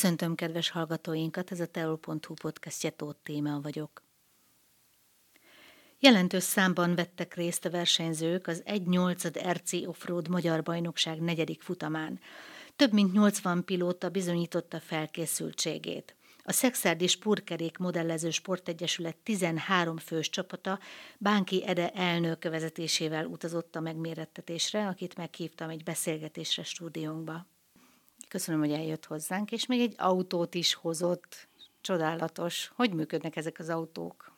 Köszöntöm kedves hallgatóinkat, ez a teol.hu podcastje Tóth Téma vagyok. Jelentős számban vettek részt a versenyzők az 1.8. RC Offroad Magyar Bajnokság negyedik futamán. Több mint 80 pilóta bizonyította felkészültségét. A Szexárdi Spurkerék modellező sportegyesület 13 fős csapata Bánki Ede elnök vezetésével utazott a megmérettetésre, akit meghívtam egy beszélgetésre stúdiónkba. Köszönöm, hogy eljött hozzánk, és még egy autót is hozott. Csodálatos. Hogy működnek ezek az autók?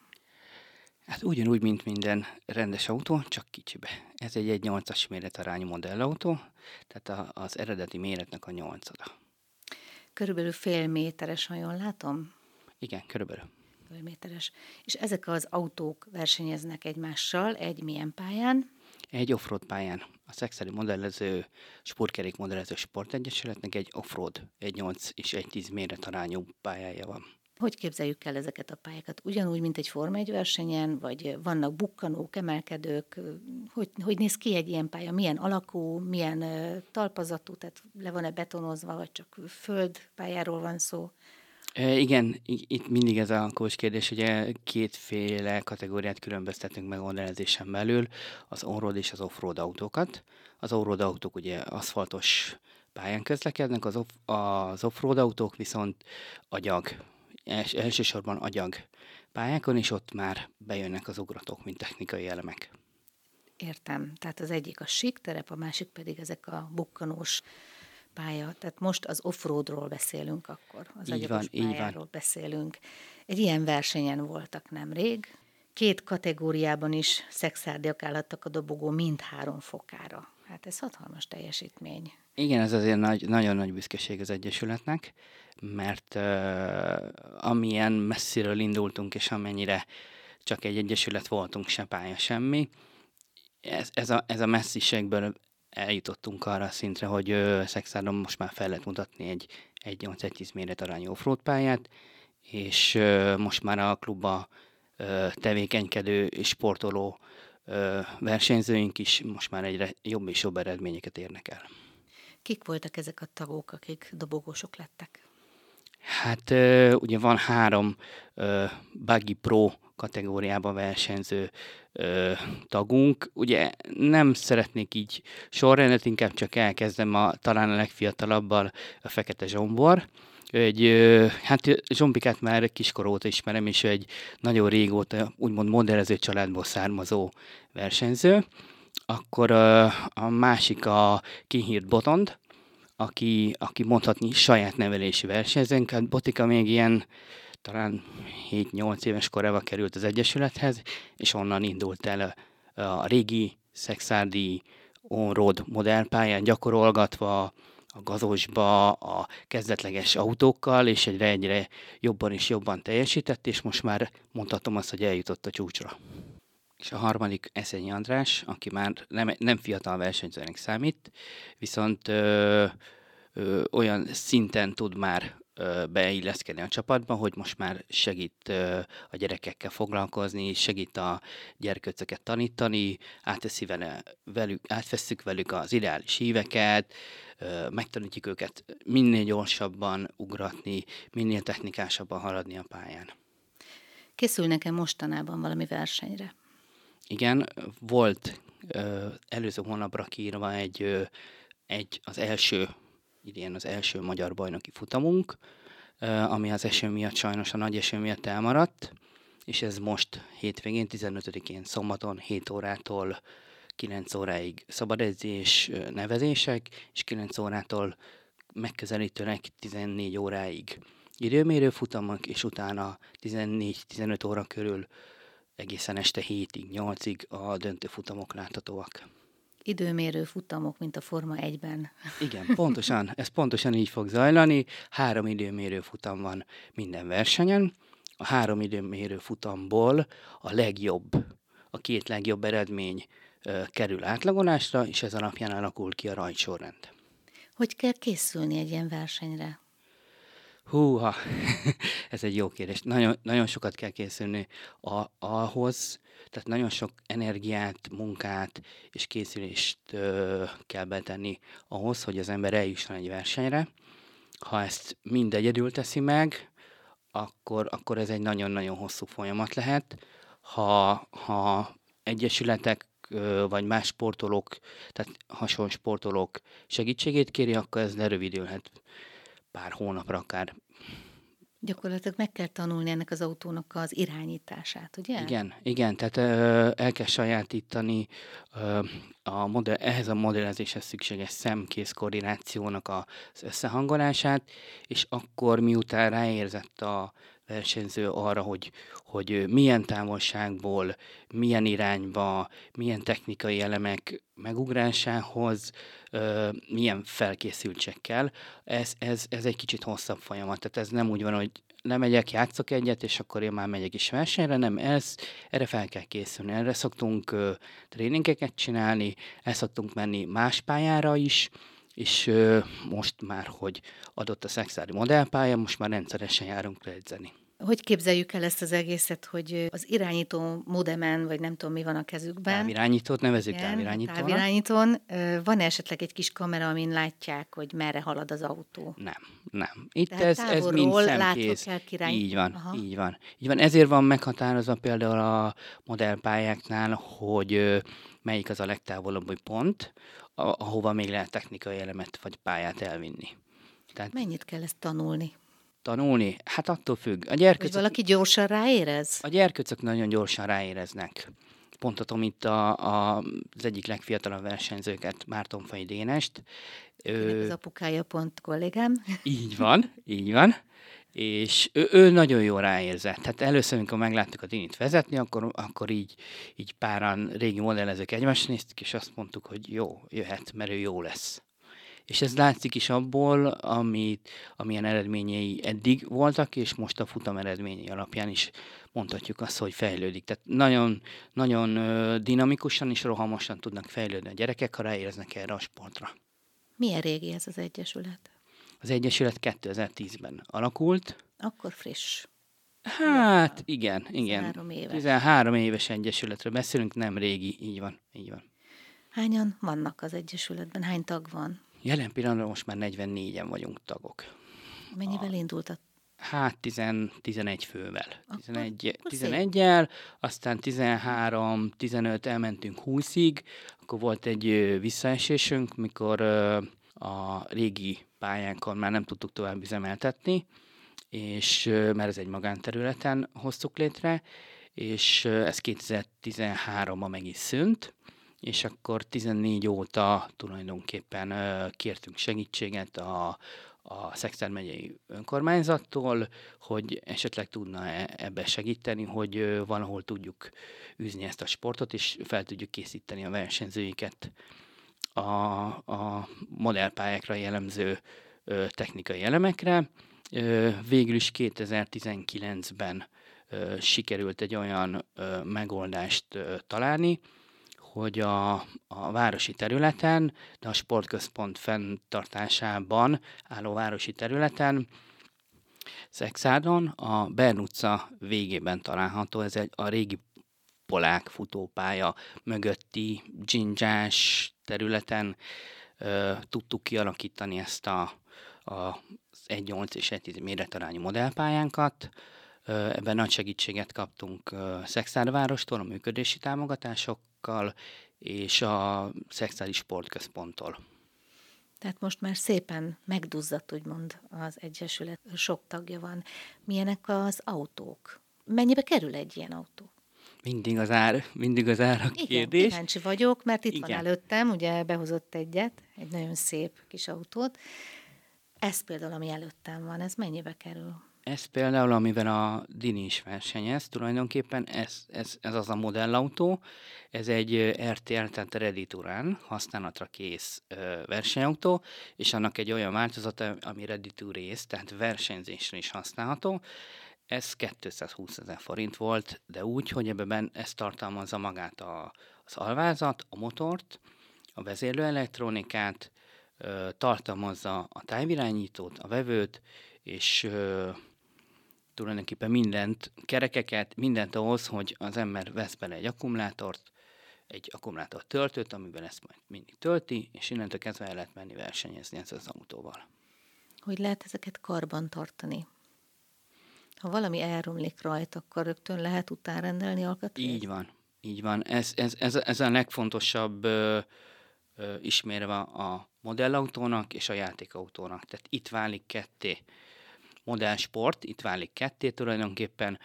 Hát ugyanúgy, mint minden rendes autó, csak kicsibe. Ez egy 1.8-as méretarányú modellautó, tehát az eredeti méretnek a nyolcada. Körülbelül fél méteres, ha jól látom? Igen, körülbelül. Fél méteres. És ezek az autók versenyeznek egymással egy milyen pályán? Egy offroad pályán. A Szexeri modellező, Spurkerék modellező sportegyesületnek egy offroad, egy 8 és egy 10 méretarányú pályája van. Hogy képzeljük el ezeket a pályákat? Ugyanúgy, mint egy Forma 1 versenyen, vagy vannak bukkanók, emelkedők? Hogy, hogy néz ki egy ilyen pálya? Milyen alakú, milyen talpazatú, tehát le van-e betonozva, vagy csak földpályáról van szó? Igen, itt mindig ez a kós kérdés, hogy kétféle kategóriát különböztetünk meg modellezésen belül, az on-road és az off-road autókat. Az on-road autók ugye aszfaltos pályán közlekednek, az, off, az off-road autók viszont agyag els, elsősorban agyag pályákon, és ott már bejönnek az ugratók, mint technikai elemek. Értem. Tehát az egyik a sík terep, a másik pedig ezek a bukkanós pálya. Tehát most az offroadról beszélünk akkor, az így agyagos van, pályáról van. beszélünk. Egy ilyen versenyen voltak nemrég. Két kategóriában is szexárdiak állhattak a dobogó mind három fokára. Hát ez hatalmas teljesítmény. Igen, ez azért nagy, nagyon nagy büszkeség az Egyesületnek mert uh, amilyen messziről indultunk, és amennyire csak egy egyesület voltunk, se pálya, semmi, ez, ez, a, ez a messziségből eljutottunk arra a szintre, hogy Szexárdon most már fel lehet mutatni egy 1-8-1-10 méret arányú offroad pályát, és uh, most már a klubba uh, tevékenykedő és sportoló uh, versenyzőink is most már egyre jobb és jobb eredményeket érnek el. Kik voltak ezek a tagok, akik dobogósok lettek? Hát ugye van három Buggy Pro kategóriában versenyző tagunk. Ugye nem szeretnék így sorrendet, inkább csak elkezdem a talán a legfiatalabbal, a Fekete Zsombor. Egy, ö, hát Zsombikát már kiskor óta ismerem, és egy nagyon régóta úgymond modellező családból származó versenyző. Akkor a másik a Kinhírt Botond, aki, aki mondhatni saját nevelési versenyzőnk. Hát Botika még ilyen talán 7-8 éves korában került az Egyesülethez, és onnan indult el a, régi szexárdi on-road modellpályán gyakorolgatva a gazosba, a kezdetleges autókkal, és egyre egyre jobban és jobban teljesített, és most már mondhatom azt, hogy eljutott a csúcsra. És a harmadik Eszenyi András, aki már nem, nem fiatal versenyzőnek számít, viszont ö, ö, olyan szinten tud már ö, beilleszkedni a csapatba, hogy most már segít ö, a gyerekekkel foglalkozni, segít a gyerköcöket tanítani, átveszi vele, velük, átveszük velük az ideális híveket, megtanítjuk őket minél gyorsabban ugratni, minél technikásabban haladni a pályán. Készül nekem mostanában valami versenyre? Igen, volt ö, előző hónapra kiírva egy, ö, egy az első, idén az első magyar bajnoki futamunk, ö, ami az eső miatt sajnos a nagy eső miatt elmaradt, és ez most hétvégén, 15-én szombaton 7 órától 9 óráig szabadedzés, nevezések, és 9 órától megközelítőleg 14 óráig időmérő futamok, és utána 14-15 óra körül egészen este 7-ig, 8-ig a döntő futamok láthatóak. Időmérő futamok, mint a Forma 1-ben. Igen, pontosan, ez pontosan így fog zajlani. Három időmérő futam van minden versenyen. A három időmérő futamból a legjobb, a két legjobb eredmény ö, kerül átlagolásra, és ez alapján alakul ki a rajtsorrend. Hogy kell készülni egy ilyen versenyre? Húha, ez egy jó kérdés. Nagyon, nagyon sokat kell készülni a, ahhoz, tehát nagyon sok energiát, munkát és készülést ö, kell betenni ahhoz, hogy az ember eljusson egy versenyre. ha ezt mind egyedül teszi meg, akkor, akkor ez egy nagyon-nagyon hosszú folyamat lehet. Ha, ha egyesületek vagy más sportolók, tehát hasonló sportolók segítségét kéri, akkor ez lerövidülhet pár hónapra, akár Gyakorlatilag meg kell tanulni ennek az autónak az irányítását, ugye? Igen, igen, tehát el kell sajátítani a modell, ehhez a modellezéshez szükséges szemkész koordinációnak az összehangolását, és akkor miután ráérzett a versenyző arra, hogy, hogy milyen távolságból, milyen irányba, milyen technikai elemek megugrásához, milyen felkészültségkel. Ez, ez, ez egy kicsit hosszabb folyamat, tehát ez nem úgy van, hogy lemegyek, játszok egyet, és akkor én már megyek is versenyre, nem, ez, erre fel kell készülni. Erre szoktunk uh, tréningeket csinálni, el szoktunk menni más pályára is, és uh, most már, hogy adott a szexári modellpálya, most már rendszeresen járunk edzeni. Hogy képzeljük el ezt az egészet, hogy az irányító modemen, vagy nem tudom, mi van a kezükben. Távirányítót nevezük Igen, távirányítónak. Távirányítón. Van -e esetleg egy kis kamera, amin látják, hogy merre halad az autó? Nem, nem. Itt Tehát ez, ez mind szemkész. Így van, Aha. így van. Így van. Ezért van meghatározva például a modellpályáknál, hogy melyik az a legtávolabbi pont, ahova még lehet technikai elemet vagy pályát elvinni. Tehát... Mennyit kell ezt tanulni? tanulni? Hát attól függ. A gyerkőcök, Hogy valaki gyorsan ráérez? A gyerkőcök nagyon gyorsan ráéreznek. Pontatom itt a, a, az egyik legfiatalabb versenyzőket, Márton Fai Dénest. Ő, az apukája pont kollégám. Így van, így van. És ő, ő nagyon jól ráérzett. Tehát először, amikor megláttuk a Dinit vezetni, akkor, akkor így, így páran régi modellezők egymást néztük, és azt mondtuk, hogy jó, jöhet, mert ő jó lesz és ez látszik is abból, amit, amilyen eredményei eddig voltak, és most a futam eredményei alapján is mondhatjuk azt, hogy fejlődik. Tehát nagyon, nagyon dinamikusan és rohamosan tudnak fejlődni a gyerekek, ha ráéreznek erre a sportra. Milyen régi ez az Egyesület? Az Egyesület 2010-ben alakult. Akkor friss. Hát igen, igen. 13 éves. 13 éves egyesületről beszélünk, nem régi, így van, így van. Hányan vannak az Egyesületben? Hány tag van? Jelen pillanatban most már 44-en vagyunk tagok. Mennyivel a... indult a Hát 10, 11 fővel. 11, 11-el, aztán 13, 15 elmentünk 20-ig, akkor volt egy visszaesésünk, mikor a régi pályánkon már nem tudtuk tovább üzemeltetni, és mert ez egy magánterületen hoztuk létre, és ez 2013-ban meg is szűnt, és akkor 14 óta tulajdonképpen kértünk segítséget a, a Szexter megyei önkormányzattól, hogy esetleg tudna e, ebbe segíteni, hogy valahol tudjuk űzni ezt a sportot, és fel tudjuk készíteni a versenyzőiket a, a modellpályákra jellemző technikai elemekre. Végül is 2019-ben sikerült egy olyan megoldást találni, hogy a, a városi területen, de a sportközpont fenntartásában álló városi területen, Szexádon, a Bern utca végében található, ez egy a régi polák futópálya mögötti dzsindzsás területen ö, tudtuk kialakítani ezt a, a, az 1.8 és 1.10 méretarányú modellpályánkat. Ö, ebben nagy segítséget kaptunk Szexádvárostól, a működési támogatások tagokkal és a szexuális sportközponttól. Tehát most már szépen megduzzadt, úgymond az Egyesület, sok tagja van. Milyenek az autók? Mennyibe kerül egy ilyen autó? Mindig az ár, mindig az ár a Igen, kérdés. kíváncsi vagyok, mert itt Igen. van előttem, ugye behozott egyet, egy nagyon szép kis autót. Ez például, ami előttem van, ez mennyibe kerül? Ez például, amiben a Dini is versenyez, tulajdonképpen ez, ez, ez az a modellautó, ez egy RTR, tehát Ready to Run, használatra kész versenyautó, és annak egy olyan változata, ami Ready to Race, tehát versenyzésre is használható. Ez 220 ezer forint volt, de úgy, hogy ebben ez tartalmazza magát a, az alvázat, a motort, a vezérlőelektronikát, tartalmazza a távirányítót, a vevőt, és tulajdonképpen mindent, kerekeket, mindent ahhoz, hogy az ember vesz bele egy akkumulátort, egy akkumulátor töltőt, amiben ezt majd mindig tölti, és innentől kezdve el lehet menni versenyezni ezzel az autóval. Hogy lehet ezeket karban tartani? Ha valami elromlik rajta, akkor rögtön lehet utánrendelni alkatrészt? Így van, így van. Ez, ez, ez, ez a legfontosabb ö, ö, ismérve a modellautónak és a játékautónak. Tehát itt válik ketté modellsport, itt válik ketté tulajdonképpen.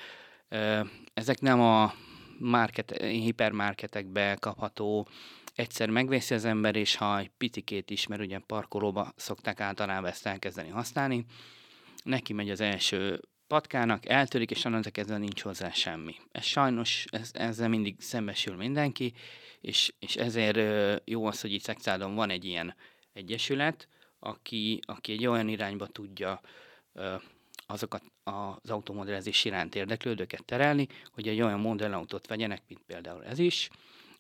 Ö, ezek nem a market, hipermarketekbe kapható egyszer megveszi az ember, és ha egy picikét is, mert ugye parkolóba szokták általában ezt elkezdeni használni, neki megy az első patkának, eltörik, és onnantól kezdve nincs hozzá semmi. Ez sajnos, ez, ezzel mindig szembesül mindenki, és, és ezért jó az, hogy itt Szexádon van egy ilyen egyesület, aki, aki egy olyan irányba tudja azokat az automodellezés iránt érdeklődőket terelni, hogy egy olyan modellautót vegyenek, mint például ez is,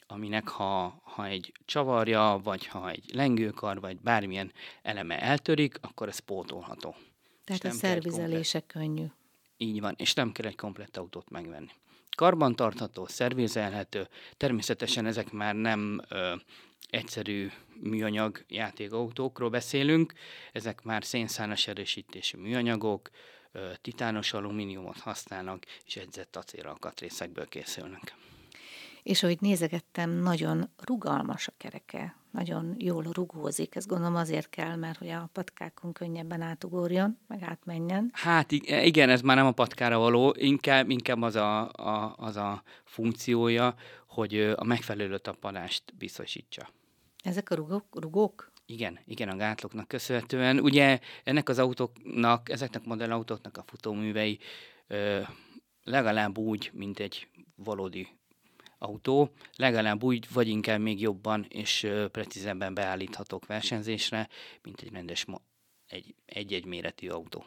aminek ha, ha egy csavarja, vagy ha egy lengőkar, vagy bármilyen eleme eltörik, akkor ez pótolható. Tehát a szervizelése könnyű. Így van, és nem kell egy komplett autót megvenni. Karbantartható, szervizelhető, természetesen ezek már nem ö, egyszerű műanyag játékautókról beszélünk, ezek már szénszálas erősítésű műanyagok, ö, titános alumíniumot használnak, és edzett acélalkatrészekből készülnek. És ahogy nézegettem, nagyon rugalmas a kereke, nagyon jól rugózik. Ez gondolom azért kell, mert hogy a patkákon könnyebben átugorjon, meg átmenjen. Hát igen, ez már nem a patkára való, inkább, inkább az, a, a, az a funkciója, hogy a megfelelő tapadást biztosítsa. Ezek a rugók? rugók? Igen, igen, a gátlóknak köszönhetően. Ugye ennek az autóknak, ezeknek a modellautóknak a futóművei ö, legalább úgy, mint egy valódi autó, legalább úgy, vagy inkább még jobban és precízebben beállíthatók versenyzésre, mint egy rendes egy, egy-egy méretű autó.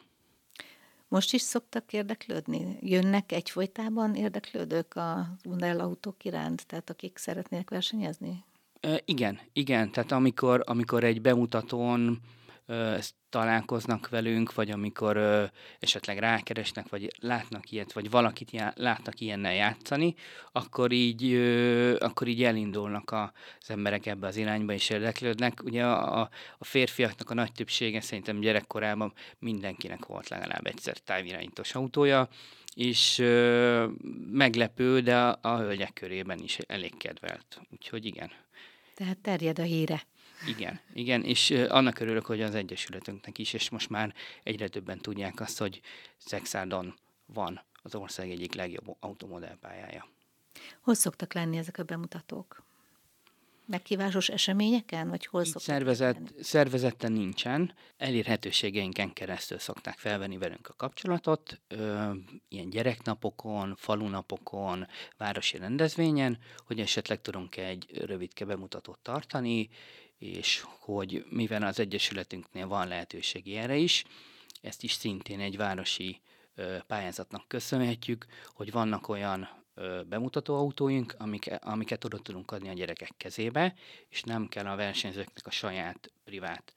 Most is szoktak érdeklődni? Jönnek egyfolytában érdeklődők a autók iránt, tehát akik szeretnének versenyezni? E, igen, igen. Tehát amikor, amikor egy bemutatón ezt találkoznak velünk, vagy amikor ö, esetleg rákeresnek, vagy látnak ilyet, vagy valakit já- látnak ilyennel játszani, akkor így, ö, akkor így elindulnak a, az emberek ebbe az irányba, és érdeklődnek. Ugye a, a férfiaknak a nagy többsége szerintem gyerekkorában mindenkinek volt legalább egyszer távirányítós autója, és ö, meglepő, de a, a hölgyek körében is elég kedvelt. Úgyhogy igen. Tehát terjed a híre. Igen, igen, és annak örülök, hogy az Egyesületünknek is, és most már egyre többen tudják azt, hogy Szexádon van az ország egyik legjobb automodellpályája. Hol szoktak lenni ezek a bemutatók? Meghívásos eseményeken, vagy hol szoktak szervezet, Szervezetten nincsen, elérhetőségeinken keresztül szokták felvenni velünk a kapcsolatot, ö, ilyen gyereknapokon, falunapokon, városi rendezvényen, hogy esetleg tudunk egy rövidke bemutatót tartani, és hogy mivel az Egyesületünknél van lehetőség erre is, ezt is szintén egy városi pályázatnak köszönhetjük, hogy vannak olyan bemutató autóink, amik, amiket oda tudunk adni a gyerekek kezébe, és nem kell a versenyzőknek a saját privát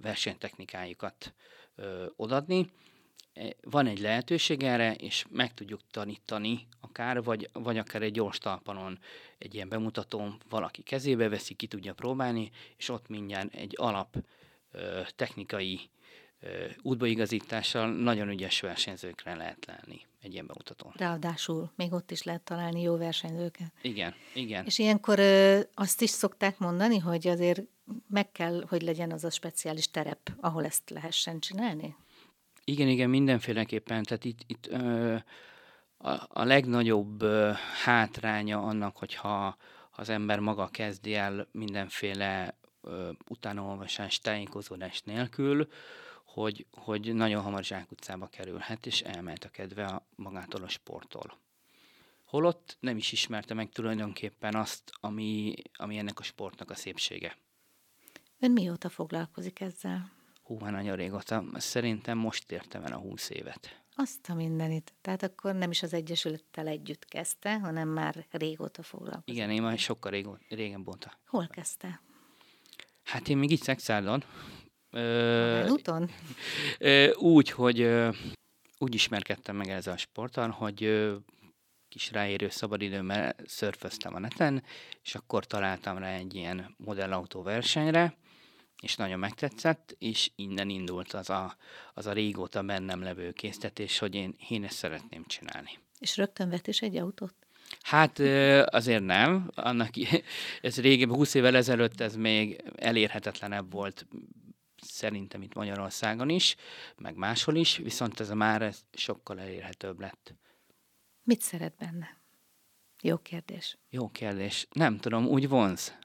versenytechnikájukat odadni, van egy lehetőség erre, és meg tudjuk tanítani akár, vagy, vagy akár egy gyors talpanon egy ilyen bemutatón valaki kezébe veszi, ki tudja próbálni, és ott mindjárt egy alap ö, technikai ö, útbaigazítással nagyon ügyes versenyzőkre lehet lenni egy ilyen bemutatón. Ráadásul még ott is lehet találni jó versenyzőket. Igen, igen. És ilyenkor ö, azt is szokták mondani, hogy azért meg kell, hogy legyen az a speciális terep, ahol ezt lehessen csinálni? Igen, igen, mindenféleképpen. Tehát itt, itt ö, a, a legnagyobb ö, hátránya annak, hogyha az ember maga kezdi el mindenféle ö, utánaolvasás, tájékozódás nélkül, hogy, hogy nagyon hamar zsákutcába kerülhet, és elmehet a kedve a, magától a sporttól. Holott nem is ismerte meg tulajdonképpen azt, ami, ami ennek a sportnak a szépsége. Ön mióta foglalkozik ezzel? Hú, már nagyon régóta. Szerintem most értem el a húsz évet. Azt a mindenit. Tehát akkor nem is az Egyesülettel együtt kezdte, hanem már régóta foglalkozik. Igen, én már sokkal régó, régen bonta. Hol kezdte? Hát én még itt Szexárdon. úton? Úgy, hogy ö, úgy ismerkedtem meg ezzel a sporttal, hogy ö, kis ráérő szabadidőmmel szörföztem a neten, és akkor találtam rá egy ilyen modellautó versenyre, és nagyon megtetszett, és innen indult az a, az a régóta bennem levő késztetés, hogy én, én ezt szeretném csinálni. És rögtön vett is egy autót? Hát azért nem. Annak, ez régebben, 20 évvel ezelőtt ez még elérhetetlenebb volt szerintem itt Magyarországon is, meg máshol is, viszont ez már ez sokkal elérhetőbb lett. Mit szeret benne? Jó kérdés. Jó kérdés. Nem tudom, úgy vonz.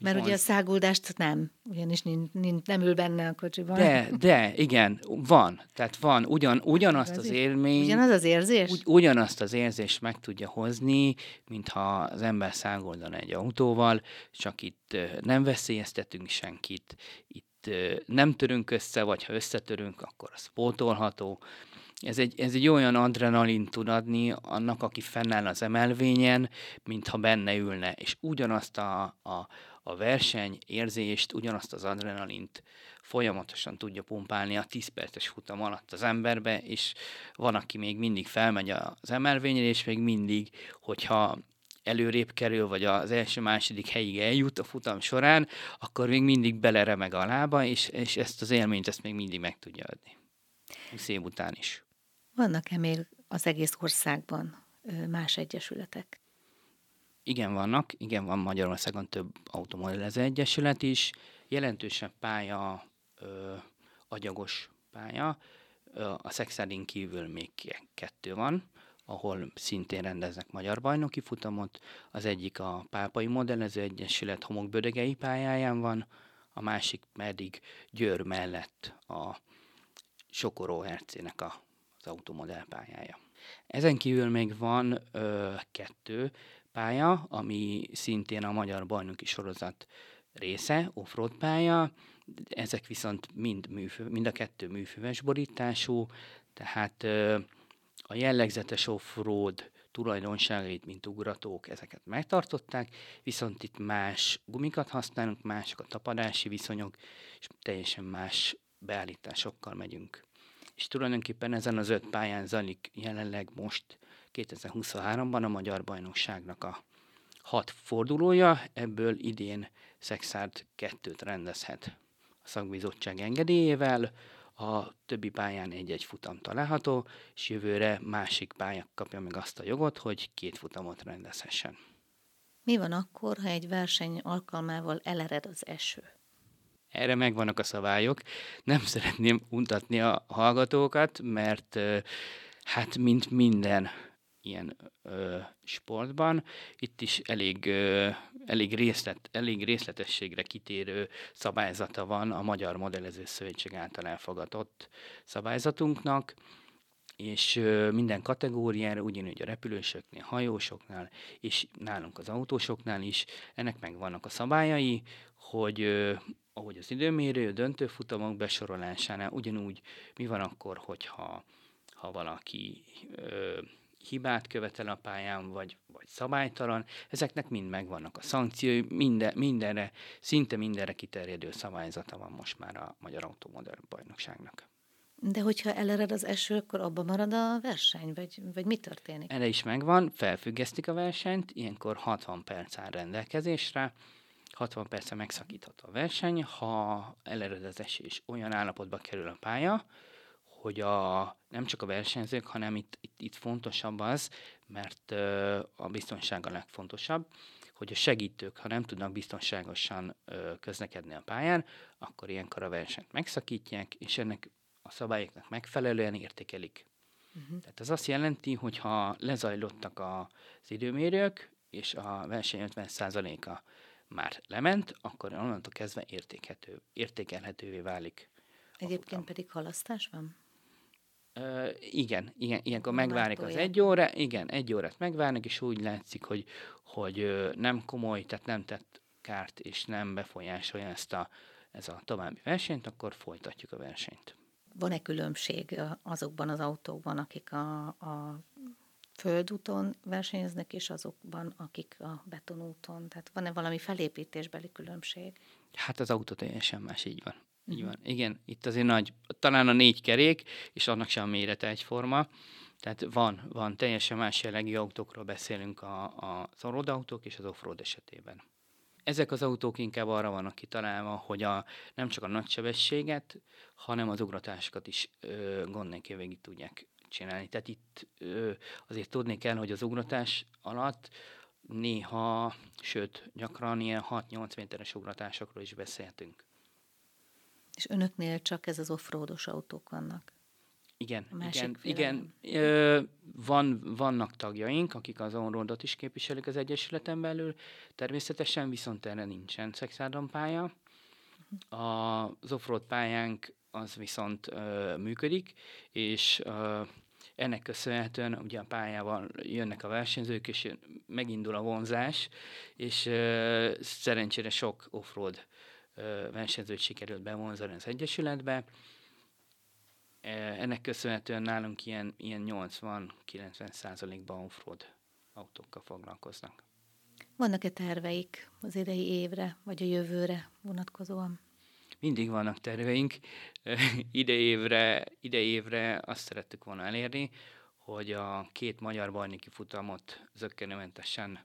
Mert vonz. ugye a száguldást nem, ugyanis nincs, nincs, nem ül benne a kocsiban. De, de, igen, van. Tehát van, ugyan, ugyanazt az élmény. Ugyanaz az érzés? Ugy, ugyanazt az érzést meg tudja hozni, mintha az ember száguldan egy autóval, csak itt nem veszélyeztetünk senkit, itt nem törünk össze, vagy ha összetörünk, akkor az pótolható ez egy, ez egy olyan adrenalin tud adni annak, aki fennáll az emelvényen, mintha benne ülne, és ugyanazt a, a, a verseny érzést, ugyanazt az adrenalint folyamatosan tudja pumpálni a 10 perces futam alatt az emberbe, és van, aki még mindig felmegy az emelvényre, és még mindig, hogyha előrébb kerül, vagy az első-második helyig eljut a futam során, akkor még mindig beleremeg a lába, és, és ezt az élményt ezt még mindig meg tudja adni. 20 év után is. Vannak-e még az egész országban más egyesületek? Igen, vannak. Igen, van Magyarországon több automodellező egyesület is. Jelentősebb pálya, ö, agyagos pálya. A Szexádin kívül még kettő van, ahol szintén rendeznek magyar bajnoki futamot. Az egyik a Pápai Modellező Egyesület homokbödegei pályáján van, a másik pedig Győr mellett a Sokoró hercének a automodell pályája. Ezen kívül még van ö, kettő pálya, ami szintén a magyar bajnoki sorozat része, offroad pálya, ezek viszont mind, műfő, mind a kettő műfüves borítású, tehát a jellegzetes offroad tulajdonságait, mint ugratók, ezeket megtartották, viszont itt más gumikat használunk, mások a tapadási viszonyok, és teljesen más beállításokkal megyünk. És tulajdonképpen ezen az öt pályán zajlik jelenleg most 2023-ban a Magyar Bajnokságnak a hat fordulója, ebből idén Szexárd kettőt rendezhet a szakbizottság engedélyével, a többi pályán egy-egy futam található, és jövőre másik pálya kapja meg azt a jogot, hogy két futamot rendezhessen. Mi van akkor, ha egy verseny alkalmával elered az eső? erre megvannak a szabályok. Nem szeretném untatni a hallgatókat, mert hát mint minden ilyen ö, sportban, itt is elég, ö, elég, részlet, elég részletességre kitérő szabályzata van a Magyar Modellező Szövetség által elfogadott szabályzatunknak, és minden kategóriára, ugyanúgy a repülősöknél, hajósoknál, és nálunk az autósoknál is, ennek megvannak a szabályai, hogy ahogy az időmérő, a döntőfutamok besorolásánál ugyanúgy mi van akkor, hogyha ha valaki ö, hibát követel a pályán, vagy, vagy szabálytalan, ezeknek mind megvannak a szankciói, minden, mindenre, szinte mindenre kiterjedő szabályzata van most már a Magyar Automodern Bajnokságnak. De hogyha elered az eső, akkor abban marad a verseny, vagy, vagy mi történik? Erre is megvan, felfüggesztik a versenyt, ilyenkor 60 perc áll rendelkezésre, 60 perce megszakítható a verseny, ha elered az esés, olyan állapotba kerül a pálya, hogy a, nem csak a versenyzők, hanem itt, itt, itt fontosabb az, mert ö, a biztonság a legfontosabb, hogy a segítők, ha nem tudnak biztonságosan ö, közlekedni a pályán, akkor ilyenkor a versenyt megszakítják, és ennek a szabályoknak megfelelően értékelik. Uh-huh. Tehát ez azt jelenti, hogy ha lezajlottak az időmérők, és a verseny 50%-a már lement, akkor onnantól kezdve értékhető, értékelhetővé válik. Egyébként pedig halasztás van? Uh, igen, igen, ilyenkor megvárnak az egy óra, igen, egy órát megvárnak, és úgy látszik, hogy, hogy nem komoly, tehát nem tett kárt, és nem befolyásolja ezt a, ez a további versenyt, akkor folytatjuk a versenyt. Van-e különbség azokban az autókban, akik a, a földúton versenyeznek, és azokban, akik a betonúton? Tehát van-e valami felépítésbeli különbség? Hát az autó teljesen más, így van. Így van. Igen, itt azért nagy, talán a négy kerék, és annak sem mérete egyforma. Tehát van, van teljesen más jellegű autókról beszélünk a, a, az autók és az offroad esetében. ezek az autók inkább arra vannak kitalálva, hogy a, nem csak a nagy sebességet, hanem az ugratásokat is ö, gond nélkül végig tudják csinálni. Tehát itt ö, azért tudni kell, hogy az ugratás alatt néha, sőt, gyakran ilyen 6-8 méteres ugratásokról is beszéltünk. És önöknél csak ez az offroados autók vannak? Igen, igen, igen. Ö, van, vannak tagjaink, akik az onroadot is képviselik az Egyesületen belül, természetesen viszont erre nincsen szexárdon pálya. Az offroad pályánk az viszont ö, működik, és ö, ennek köszönhetően ugye a pályával jönnek a versenyzők, és megindul a vonzás, és ö, szerencsére sok offroad versenyzőt sikerült bevonzani az Egyesületbe, ennek köszönhetően nálunk ilyen, ilyen 80-90 százalékban offroad autókkal foglalkoznak. Vannak-e terveik az idei évre, vagy a jövőre vonatkozóan? Mindig vannak terveink. ide, évre, ide évre azt szerettük volna elérni, hogy a két magyar bajnoki futamot zöggenőmentesen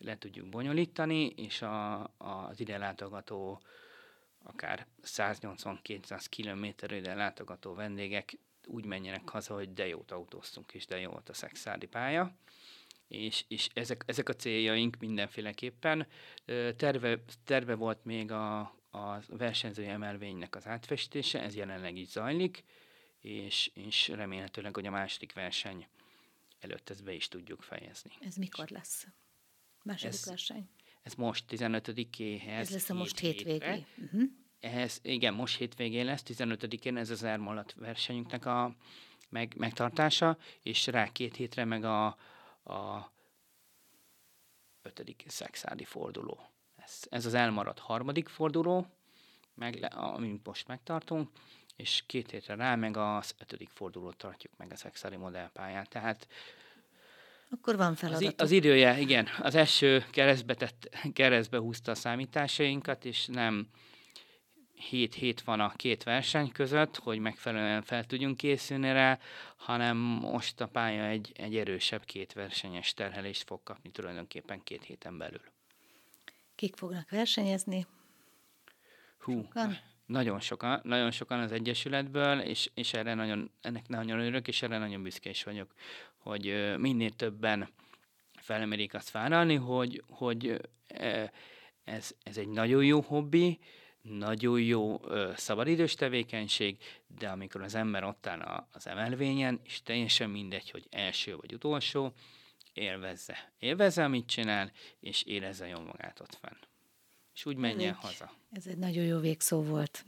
le tudjuk bonyolítani, és a, a, az ide látogató akár 180-200 kilométer ide látogató vendégek úgy menjenek haza, hogy de jót autóztunk, és de jó volt a szexádi pálya. És, és ezek, ezek a céljaink mindenféleképpen. Terve, terve volt még a, a versenyzői emelvénynek az átfestése, ez jelenleg is zajlik, és, és remélhetőleg, hogy a második verseny előtt ezt be is tudjuk fejezni. Ez mikor lesz? Második ez, verseny? ez most 15-éhez. Ez lesz a most hétvégé. Uh-huh. Ehhez, igen, most hétvégén lesz, 15-én ez az Ermalat versenyünknek a meg, megtartása, és rá két hétre meg a, a ötödik szexádi forduló. Ez, ez az elmaradt harmadik forduló, meg, amit most megtartunk, és két hétre rá meg az ötödik fordulót tartjuk meg a szexádi modellpályán. Tehát akkor van feladat. Az, az idője, igen. Az első keresztbe, tett, keresztbe húzta a számításainkat, és nem hét hét van a két verseny között, hogy megfelelően fel tudjunk készülni rá, hanem most a pálya egy, egy erősebb két versenyes terhelést fog kapni tulajdonképpen két héten belül. Kik fognak versenyezni? Hú, Sokan? Nagyon sokan, nagyon sokan az Egyesületből, és, és erre nagyon, ennek nagyon örülök, és erre nagyon büszke is vagyok, hogy minél többen felemerik azt vállalni, hogy, hogy ez, ez egy nagyon jó hobbi, nagyon jó szabadidős tevékenység, de amikor az ember ott áll az emelvényen, és teljesen mindegy, hogy első vagy utolsó, élvezze. Élvezze, amit csinál, és érezze jól magát ott fenn és úgy menjen ez haza. Egy, ez egy nagyon jó végszó volt.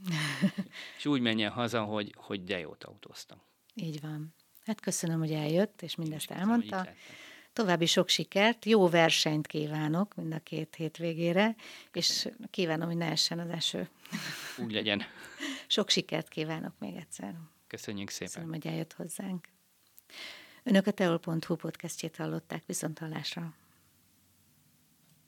és úgy menjen haza, hogy, hogy de jót autóztam. Így van. Hát köszönöm, hogy eljött, és mindezt és elmondta. Köszönöm, További sok sikert, jó versenyt kívánok mind a két hétvégére, köszönöm. és kívánom, hogy ne essen az eső. Úgy legyen. Sok sikert kívánok még egyszer. Köszönjük szépen. Köszönöm, hogy eljött hozzánk. Önök a teol.hu podcastjét hallották, viszont hallásra.